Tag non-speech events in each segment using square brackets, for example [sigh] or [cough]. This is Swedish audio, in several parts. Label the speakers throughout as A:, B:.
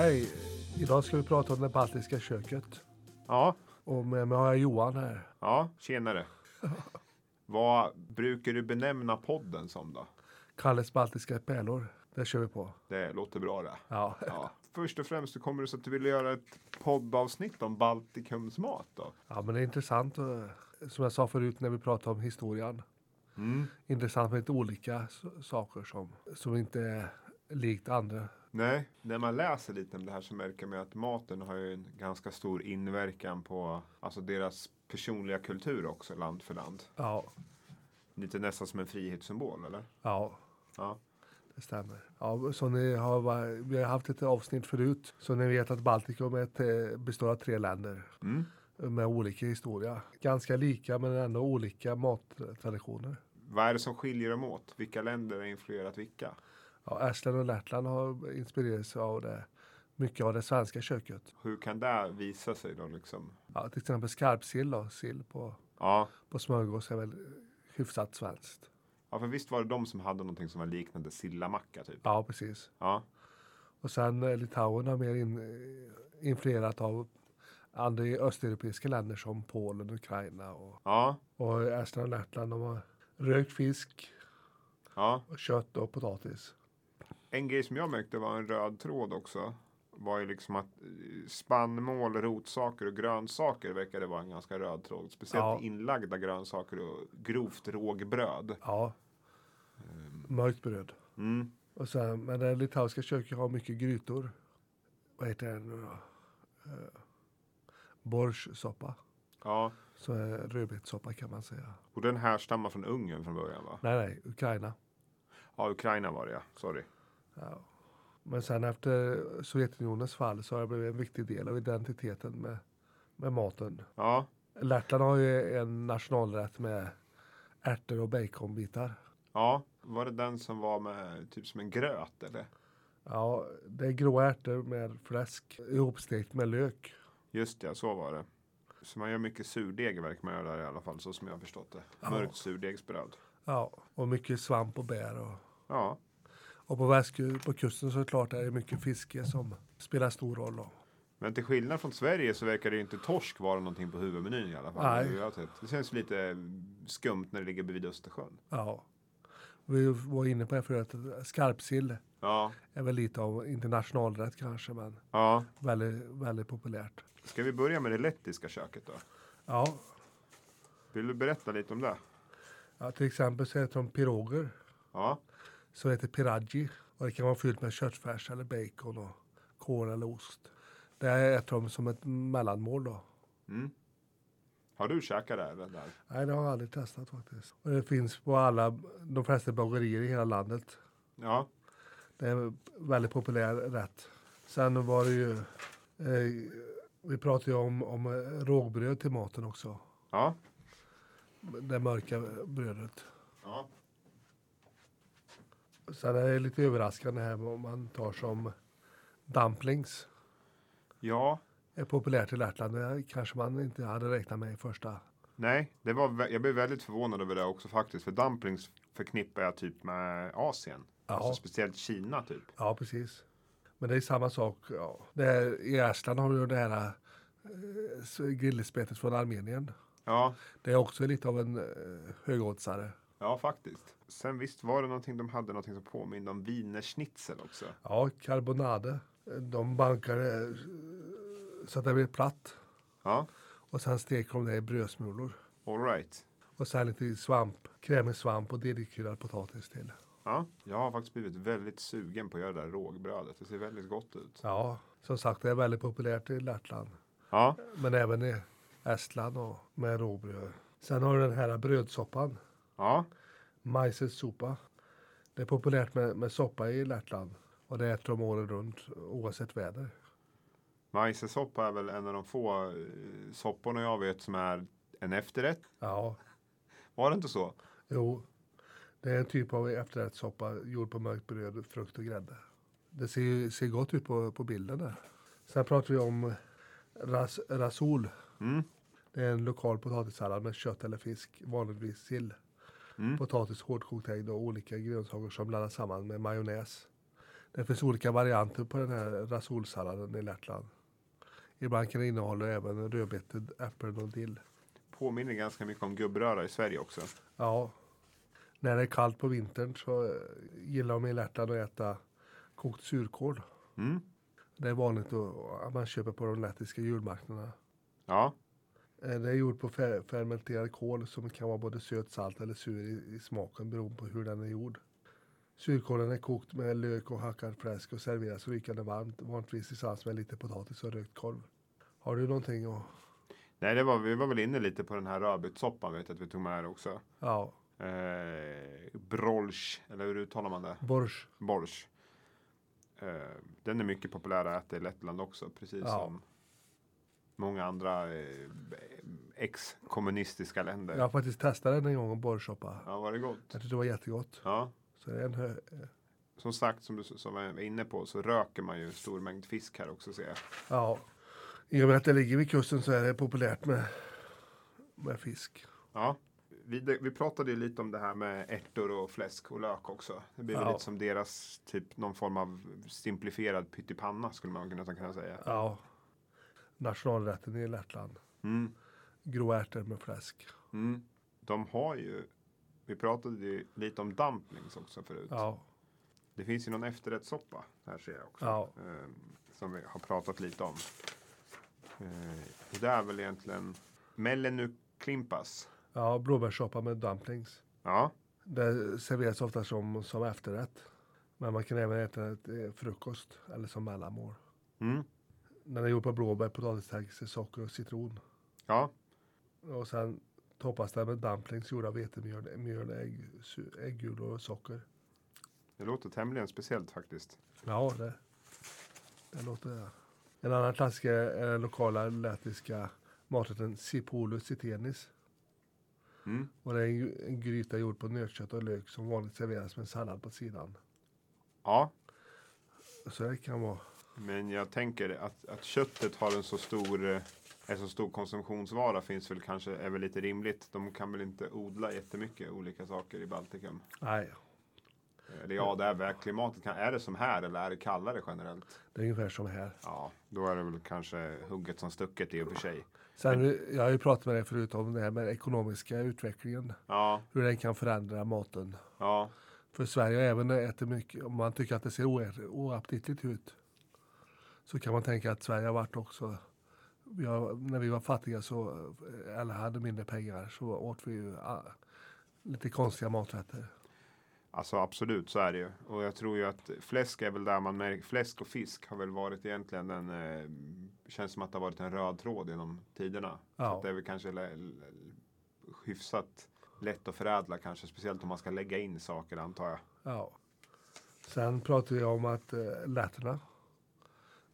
A: Hej! Idag ska vi prata om det baltiska köket.
B: Ja,
A: Och med mig har jag Johan här.
B: ja, tjenare. [laughs] Vad brukar du benämna podden som då?
A: Kalles baltiska pärlor. Det kör vi på.
B: Det låter bra det.
A: Ja.
B: Ja. Först och främst så kommer det så att du vill göra ett poddavsnitt om Baltikums mat då?
A: ja, men det är intressant. eh, Som jag sa förut när vi pratade om historien.
B: Mm.
A: Intressant med lite olika saker som, som inte är likt andra.
B: Nej, när man läser lite om det här så märker man att maten har ju en ganska stor inverkan på alltså deras personliga kultur också, land för land.
A: Ja,
B: Lite nästan som en frihetssymbol, eller?
A: ja
B: Ja.
A: det stämmer. Ja, så ni har, vi har haft ett avsnitt förut. Så ni vet att Baltikum ett, eh, består av tre länder.
B: Mm.
A: Med olika historia. Ganska lika men ändå olika mattraditioner.
B: Vad är det som skiljer dem åt? Vilka länder har influerat vilka?
A: Ja, Estland och Lettland har inspirerats av det. Mycket av det svenska köket.
B: Hur kan det visa sig då liksom?
A: Ja, till exempel skarpsill och sill på,
B: Ja,
A: på smörgås är väl hyfsat svenskt.
B: Ja, för visst var det de som hade någonting som var liknande sillamacka typ?
A: Ja, precis.
B: Ja,
A: Och sen eh, Litauen har mer in, influerat av andra östeuropeiska länder som Polen, Ukraina och,
B: ja,
A: och Estland och Lettland. De har rökt fisk,
B: ja.
A: och kött och potatis.
B: En grej som jag märkte var en röd tråd också. Var ju liksom att eh, spannmål, rotsaker och grönsaker verkade vara en ganska röd tråd. Speciellt
A: Ja.
B: inlagda grönsaker och grovt rågbröd.
A: Ja, mörkt bröd.
B: Mm.
A: Och sen, men det litauiska köket har mycket grytor. Vad heter det nu då? Eh, Borssoppa.
B: Ja,
A: Så är rödbetssoppa kan man säga.
B: och den här stammar från Ungern från början va?
A: Nej, nej, Ukraina.
B: Ja, Ukraina var det ja. Sorry.
A: Ja. Men sen efter Sovjetunionens fall så har det blivit en viktig del av identiteten med, med maten.
B: Ja,
A: Lettland har ju en nationalrätt med ärtor och baconbitar.
B: ja. Var det den som var med typ som en gröt eller?
A: Ja, det är grå ärtor med fläsk ihopstekt med lök.
B: Just det, så var det. Så man gör mycket surdeg verkar man göra i alla fall, så som jag har förstått det.
A: Ja.
B: Mörkt surdegsbröd.
A: Ja, och mycket svamp och bär. Och,
B: Ja,
A: och på, på kusten så är det klart är det mycket fiske som spelar stor roll. Då.
B: men till skillnad från Sverige så verkar det inte torsk vara någonting på huvudmenyn i alla fall.
A: Nej.
B: Det, känns lite skumt när det ligger bredvid Östersjön.
A: Ja. Vi var inne på det förut, att skarpsill
B: Ja,
A: är väl lite av internationalrätt kanske, men
B: ja.
A: väldigt, väldigt populärt.
B: Ska vi börja med det lettiska köket då?
A: Ja,
B: Vill du berätta lite om det?
A: ja till exempel så heter de piroger,
B: Ja,
A: som heter piraggi. Och det kan vara fyllt med köttfärs eller bacon och kål eller ost. Det är äter de som ett mellanmål då.
B: mm. Har du käkat det? Där?
A: Nej, det har jag aldrig testat faktiskt. Och det finns på alla, de flesta bagerier i hela landet.
B: Ja,
A: Det är en väldigt populär rätt. Sen var det ju, eh, vi pratade ju om, om eh, rågbröd till maten också.
B: ja,
A: Det mörka brödet.
B: ja.
A: Sen är det lite överraskande här om man tar som dumplings.
B: Ja,
A: Är populärt i Lettland. Det kanske man inte hade räknat med i första.
B: nej, det var, jag blev väldigt förvånad över det också faktiskt. För dumplings förknippar jag typ med Asien.
A: Ja.
B: Alltså speciellt Kina typ.
A: Ja, precis. Men det är samma sak. Ja. Är, I Estland har du det här eh, grillspetet från Armenien.
B: Ja,
A: Det är också lite av en eh, högoddsare.
B: Ja faktiskt. Sen visst var det någonting, de hade någonting som påminde om wienerschnitzel också.
A: Ja, karbonade. De bankar det eh, så att det blir platt.
B: Ja,
A: Och sen steker de det i brödsmulor.
B: all right.
A: Och sen lite svamp, krämig svamp och dedikerad potatis till.
B: Ja, jag har faktiskt blivit väldigt sugen på att göra det där rågbrödet. Det ser väldigt gott ut.
A: Ja, som sagt det är väldigt populärt i Lettland.
B: Ja,
A: Men även i Estland och med råbröd. Sen har du den här brödsoppan.
B: ja,
A: Majsessopa. Det är populärt med, med soppa i Lettland. Och det äter de året runt oavsett väder.
B: majsesoppa är väl en av de få eh, sopporna jag vet som är en efterrätt.
A: Ja,
B: Var det inte så?
A: jo. Det är en typ av efterrättssoppa gjord på mörkt bröd, frukt och grädde. Det ser, ser gott ut på, på bilden där. Sen pratar vi om ras, rasol.
B: Mm.
A: Det är en lokal potatissallad med kött eller fisk, vanligtvis sill.
B: Mm.
A: Potatis, hårdkokt ägg och olika grönsaker som blandas samman med majonnäs. Det finns olika varianter på den här rasolsalladen i Lettland. Ibland kan det innehålla även rödbetor, äpplen och dill.
B: Påminner ganska mycket om gubbröra i Sverige också.
A: Ja. När det är kallt på vintern så eh, gillar de i Lettland att äta kokt surkål.
B: Mm.
A: Det är vanligt att att man köper på de lettiska julmarknaderna.
B: Ja,
A: Eh, Det är gjort på fer- fermenterad kål som kan vara både söt, salt eller sur i, i smaken beroende på hur den är gjord. Surkålen är kokt med lök och hackad fläsk och serveras rykande varmt, vanligtvis tillsammans med lite potatis och rökt korv. Har du någonting att...
B: Nej, det var, vi var väl inne lite på den här rödbetssoppan vet jag att vi tog med också.
A: Ja,
B: Eh, brolsch, eller hur uttalar man det?
A: borsch.
B: Borsch. Eh, den är mycket populär att äta i Lettland också, precis
A: Ja.
B: som många andra eh, ex-kommunistiska länder.
A: Jag har faktiskt testat den en gång, borrssoppa.
B: Ja, var det gott?
A: Jag tyckte det var jättegott.
B: Ja,
A: Så det är en hö...
B: som sagt, som du som jag var inne på, så röker man ju en stor mängd fisk här också ser jag.
A: Ja. I och med att det ligger vid kusten så är det populärt med, med fisk.
B: Ja, vi, vi pratade ju lite om det här med ärtor och fläsk och lök också. Det blir väl
A: Ja.
B: lite som deras typ någon form av simplifierad pyttipanna skulle man nästan kunna säga.
A: Ja. Nationalrätten i Lettland.
B: Mm.
A: Grå ärtor med fläsk.
B: Mm. De har ju, vi pratade ju lite om dumplings också förut.
A: Ja.
B: Det finns ju någon efterrättssoppa här ser jag också.
A: Ja.
B: Eh, som vi har pratat lite om. Eh, det är väl egentligen Mellenuklimpas.
A: Ja, blåbärssoppa med dumplings.
B: Ja,
A: Det serveras ofta som, som efterrätt. Men man kan även äta det till frukost eller som mellanmål.
B: mm.
A: Den är gjord på blåbär, potatistärkelse, socker och citron.
B: ja,
A: Och sen toppas den med dumplings gjorda av vetemjöl, mjöl, ägg, äggulor och socker.
B: det låter tämligen speciellt faktiskt.
A: Ja, det, det låter det. En annan klassiker är den lokala lettiska maträtten sipulu sitenis.
B: Mm.
A: Och det är en, en gryta gjord på nötkött och lök som vanligt serveras med sallad på sidan.
B: Ja,
A: Så det kan vara.
B: Men jag tänker att, att köttet har en så stor eh, en så stor konsumtionsvara finns väl kanske är väl lite rimligt. De kan väl inte odla jättemycket olika saker i Baltikum.
A: Nej,
B: Eller ja, det är vägklimatet. Kan, är det som här eller är det kallare generellt?
A: det är ungefär som här.
B: Ja, då är det väl kanske hugget som stucket i och för sig.
A: Sen, jag har ju pratat med dig förut om det här med den ekonomiska utvecklingen.
B: Ja,
A: Hur den kan förändra maten.
B: ja,
A: För Sverige även äter mycket, om man tycker att det ser oaptitligt ut. Så kan man tänka att Sverige har varit också, har, när vi var fattiga så, eller hade mindre pengar så åt vi ju ah, lite konstiga maträtter.
B: alltså absolut så är det ju. Och jag tror ju att fläsk är väl där man märker. Fläsk och fisk har väl varit egentligen den. Eh, känns som att det har varit en röd tråd genom tiderna. Så
A: Ja.
B: att det är väl kanske hyfsat lätt att förädla kanske. Speciellt om man ska lägga in saker antar jag.
A: Ja. Sen pratar vi om att eh, letterna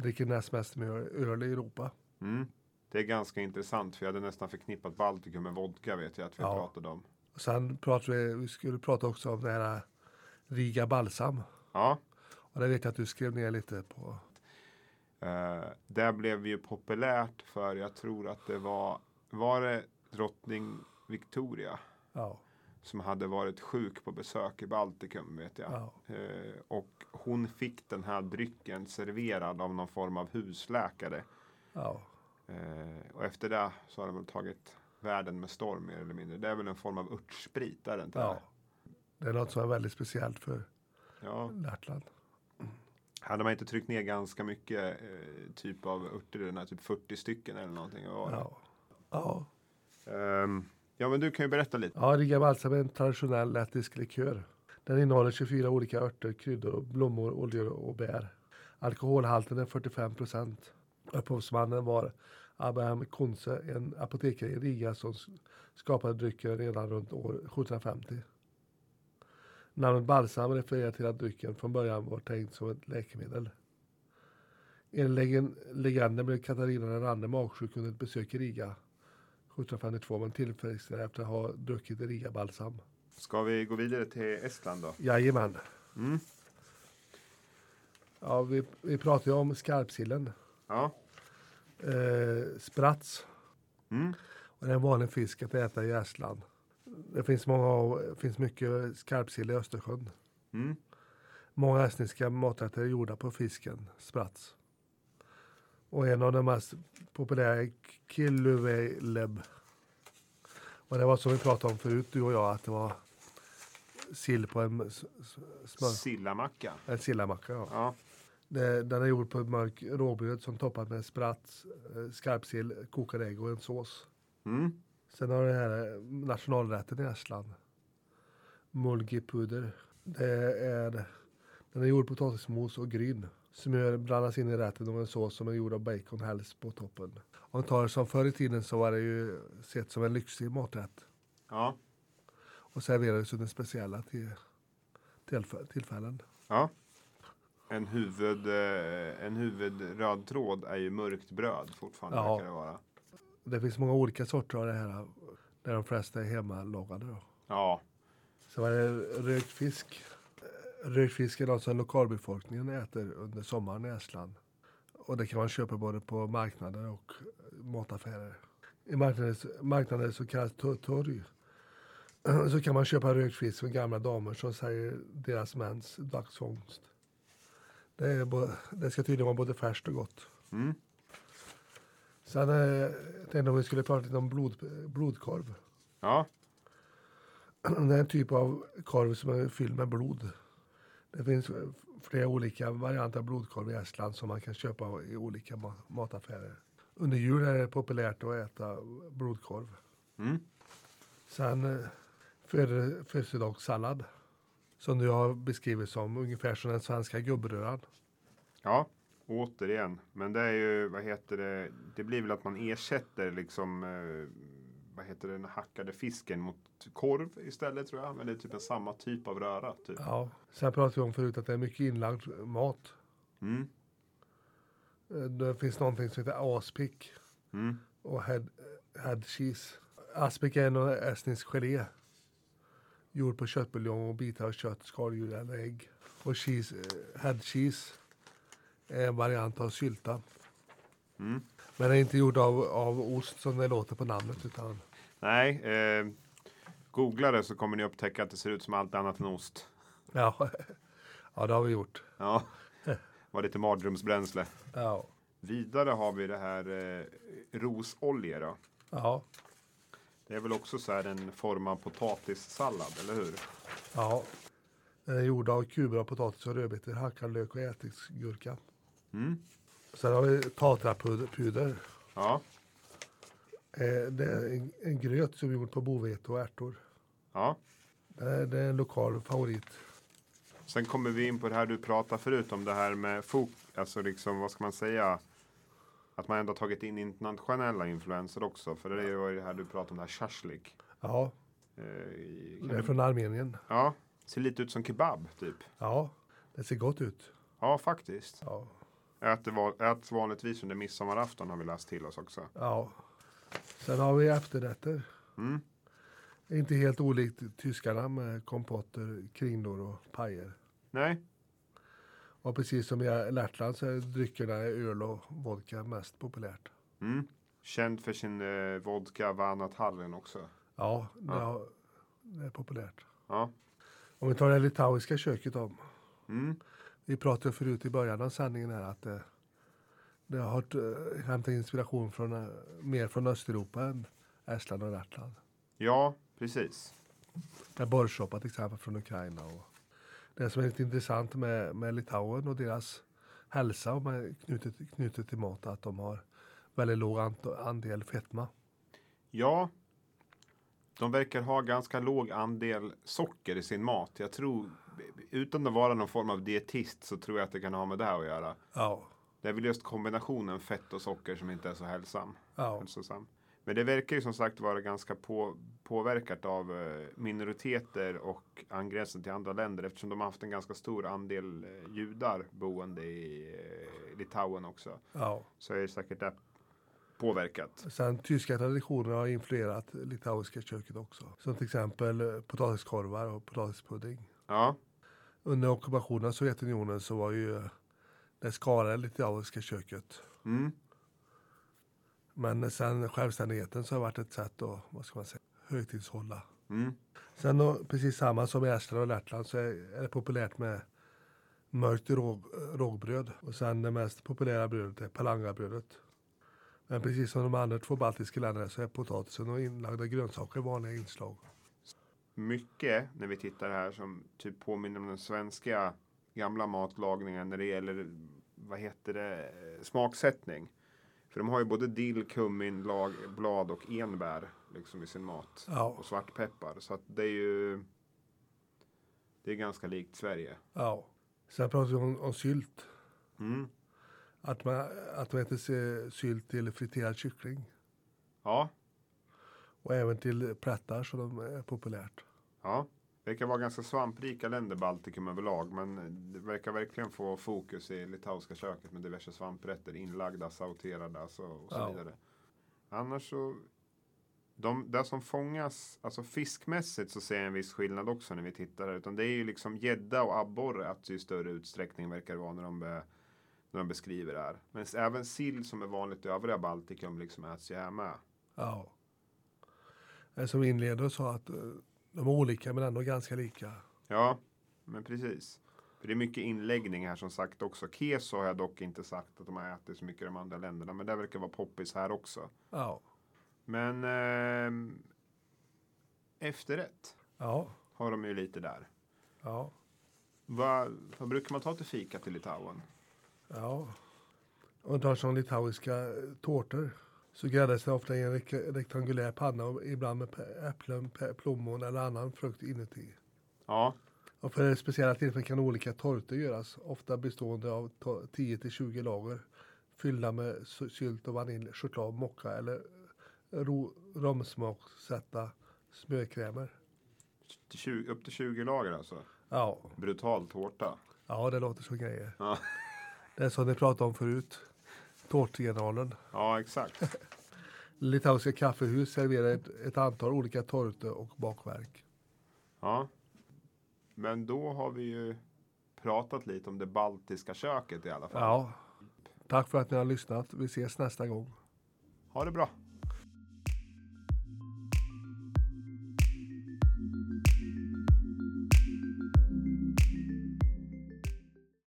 A: dricker näst mest öl, öl i Europa.
B: Mm. Det är ganska intressant för jag hade nästan förknippat Baltikum med vodka vet jag att vi
A: Ja.
B: pratade om.
A: Och sen pratar vi, vi skulle prata också om det här Riga Balsam.
B: Ja,
A: Och det vet jag att du skrev ner lite på.
B: Eh, det blev ju populärt för jag tror att det var, var det drottning Victoria
A: Ja,
B: som hade varit sjuk på besök i Baltikum vet jag.
A: ja,
B: Eh, och hon fick den här drycken serverad av någon form av husläkare.
A: ja.
B: Eh, och efter det så har de väl tagit världen med storm mer eller mindre. Det är väl en form av örtsprit, är det inte?
A: ja. Det är något som är väldigt speciellt för
B: ja.
A: Lettland.
B: Hade man inte tryckt ner ganska mycket eh, typ av örter i den här, typ 40 stycken eller någonting? Vad var det?
A: Ja. Ja.
B: Ehm, ja, men du kan ju berätta lite.
A: ja, Riga Balsam är alltså, en traditionell lettisk likör. Den innehåller 24 olika örter, kryddor, blommor, oljor och bär. Alkoholhalten är 45 procent. Upphovsmannen var Abraham Kunze, en apotekare i Riga som skapade drycken redan runt år 1750. Namnet balsam refererar till att drycken från början var tänkt som ett läkemedel. Enligt legenden blev Katarina den andre magsjuk under ett besök i Riga 1752 men tillfrisknade efter att ha druckit Riga balsam.
B: Ska vi gå vidare till Estland då?
A: Jajamän.
B: Mm.
A: Ja, vi, vi pratar ju om skarpsillen.
B: Ja.
A: Eh, sprats.
B: Mm.
A: Och det är en vanlig fisk att äta i Estland. Det finns, många, finns mycket skarpsill i Östersjön.
B: Mm.
A: Många estniska maträtter är gjorda på fisken sprats. Och en av de mest populära är killuveleb. Och det var som vi pratade om förut, du och jag, att det var sill på en smör...
B: Sillamacka.
A: En sillamacka, ja.
B: Ja.
A: Det, den är gjord på mörk råbröd som toppat med spratt, eh, skarpsill, kokad ägg och en sås.
B: Mm.
A: Sen har du den här eh, nationalrätten i Estland. Mulgipuder. Det är, den är gjord på potatismos och gryn. Smör blandas in i rätten och en sås som är gjord av bacon helst på toppen. Om man tar det som förr i tiden så var det ju sett som en lyxig maträtt.
B: Ja.
A: Och serverades under speciella till, tillfä- tillfällen.
B: ja. En, huvud, eh, en huvudröd tråd är ju mörkt bröd fortfarande.
A: Ja.
B: verkar Det, vara.
A: Det finns många olika sorter av det här. Där de flesta är hemmalagade. Då.
B: ja.
A: Så var det rökt fisk. Rökt fisk är något som lokalbefolkningen äter under sommaren i Estland. Och det kan man köpa både på marknader och mataffärer. I marknader, marknader så kallas to- torg. [clears throat] Så kan man köpa rökt fisk från gamla damer som säger deras mäns dagsfångst. Det, bo- det ska tydligen vara både färskt och gott.
B: Mm.
A: Sen eh, tänkte om vi skulle prata lite om blod, blodkorv.
B: ja. [clears throat]
A: Det är en typ av korv som är fylld med blod. Det finns flera olika varianter av blodkorv i Estland som man kan köpa i olika ma- mataffärer. Under jul är det populärt att äta blodkorv.
B: Mm.
A: Sen eh, födel- födelsedagssallad. Som du har beskrivit som ungefär som den svenska gubbröran.
B: Ja, återigen. Men det är ju, vad heter det, det blir väl att man ersätter liksom, eh, vad heter det, den hackade fisken mot korv istället tror jag. Men det är typ en samma typ av röra. Typ.
A: Ja. Sen pratade vi om förut att det är mycket inlagd mat.
B: Mm.
A: Eh, Det finns någonting som heter aspik.
B: Mm.
A: och head, head cheese. Aspik är en estnisk gelé. Gjord på köttbuljong och bitar av kött, skaldjur eller ägg. Och cheese, eh, head cheese är en variant av sylta.
B: Mm.
A: Men den är inte gjord av, av ost som det låter på namnet. Utan,
B: Nej, eh, googla det så kommer ni upptäcka att det ser ut som allt annat än ost.
A: ja. [laughs] ja, det har vi gjort.
B: Ja, var lite mardrömsbränsle.
A: Ja.
B: Vidare har vi det här eh, rosolja då.
A: Ja.
B: Det är väl också så här en form av potatissallad, eller hur?
A: ja. Den är gjord av kuber av potatis och rödbetor, hackad lök och ättiksgurka.
B: Mm.
A: Sen har vi tatrapuder.
B: Ja,
A: Det är en, en gröt som är gjord på bovete och ärtor.
B: ja.
A: Det är, det är en lokal favorit.
B: Sen kommer vi in på det här du pratade förut om det här med fok, alltså liksom vad ska man säga? Att man ändå tagit in internationella influenser också. För det var ju det här du pratade om, det här shashlik.
A: Ja,
B: Eh,
A: det är från Armenien.
B: Ja, ser lite ut som kebab typ.
A: Ja, det ser gott ut.
B: Ja, faktiskt.
A: Ja,
B: äts vanligtvis under midsommarafton har vi läst till oss också.
A: ja. Sen har vi efterrätter.
B: Mm.
A: Inte helt olikt tyskarna med kompotter, kringlor och pajer.
B: Nej,
A: Och precis som i Lettland så är dryckerna öl och vodka mest populärt.
B: mm. känd för sin eh, vodka Vanat Hallen också.
A: Ja, det,
B: Ja.
A: det är populärt.
B: Ja.
A: Om vi tar det litauiska köket om.
B: Mm.
A: Vi pratade förut i början av sändningen här att det, det har uh, hämtat inspiration från, eh, mer från Östeuropa än Estland och Lettland.
B: Ja, precis.
A: Med borrsoppa till exempel från Ukraina. Och det som är lite intressant med, med Litauen och deras hälsa och med knutet, knutet till mat att de har väldigt låg andel fetma.
B: Ja, de verkar ha ganska låg andel socker i sin mat. Jag tror, utan att vara någon form av dietist så tror jag att det kan ha med det här att göra.
A: Ja,
B: Det är väl just kombinationen fett och socker som inte är så hälsam.
A: ja,
B: hälsosam. Men det verkar ju som sagt vara ganska på, påverkat av eh, minoriteter och angränsande till andra länder eftersom de har haft en ganska stor andel eh, judar boende i eh, Litauen också.
A: ja.
B: Så är det säkert det påverkat.
A: Sen tyska traditioner har influerat litauiska köket också. Som till exempel potatiskorvar och potatispudding.
B: Ja,
A: Under ockupationen av Sovjetunionen så var ju det skalade litauiska köket.
B: mm.
A: Men sen självständigheten så har varit ett sätt att, vad ska man säga, högtidshålla.
B: Mm.
A: Sen då, precis samma som i Estland och Lettland så är, är det populärt med mörkt råg, rågbröd. Och sen det mest populära brödet är palangabrödet. Men precis som de andra två baltiska länderna så är potatisen och inlagda grönsaker vanliga inslag.
B: Mycket när vi tittar här som typ påminner om den svenska gamla matlagningen när det gäller vad heter det, smaksättning. För de har ju både dill, kummin, lag, blad och enbär liksom i sin mat.
A: Ja,
B: Och svartpeppar. Så att det är ju det är ganska likt Sverige.
A: ja. Sen pratar vi om, om sylt.
B: Mm.
A: Att man, att man äter sy- sylt till friterad kyckling.
B: Ja,
A: Och även till plättar de är populärt.
B: ja. Det verkar vara ganska svamprika länder, Baltikum överlag. Men det verkar verkligen få fokus i litauiska köket med diverse svamprätter. Inlagda, sauterade alltså, och så
A: Ja.
B: vidare. Annars så. De, det som fångas, alltså fiskmässigt så ser jag en viss skillnad också när vi tittar här. Utan det är ju liksom gädda och abborre att i större utsträckning verkar det vara när de, be, när de beskriver det här. Men även sill som är vanligt i övriga Baltikum liksom äts ju här med.
A: Ja. Som inleder och sa att eh, de är olika men ändå ganska lika.
B: Ja, men precis. För det är mycket inläggning här som sagt också. Keso har jag dock inte sagt att de har ätit så mycket i de andra länderna. Men det verkar vara poppis här också.
A: Ja.
B: Men ehm, efterrätt
A: Ja.
B: har de ju lite där.
A: Ja.
B: Vad, vad brukar man ta till fika till Litauen?
A: Ja. Man tar som litauiska eh, tårtor så gräddas det ofta i en rek- rektangulär panna och ibland med äpplen, plommon eller annan frukt inuti.
B: Ja,
A: Och för speciella tillfällen kan olika tortor göras, ofta bestående av to- 10-20 lager fyllda med sy- sylt och vanilj, choklad, mocka eller ro- romsmaksätta smörkrämer.
B: till 20, upp till 20 lager alltså.
A: Ja,
B: Brutal tårta.
A: ja, det låter som grejer.
B: Ja.
A: Det är som ni pratade om förut. Tårtgeneralen.
B: Ja, exakt. [laughs]
A: Litauiska kaffehus serverar ett, ett antal olika tortor och bakverk.
B: Ja. Men då har vi ju pratat lite om det baltiska köket i alla fall.
A: Ja. Tack för att ni har lyssnat. Vi ses nästa gång.
B: Ha det bra.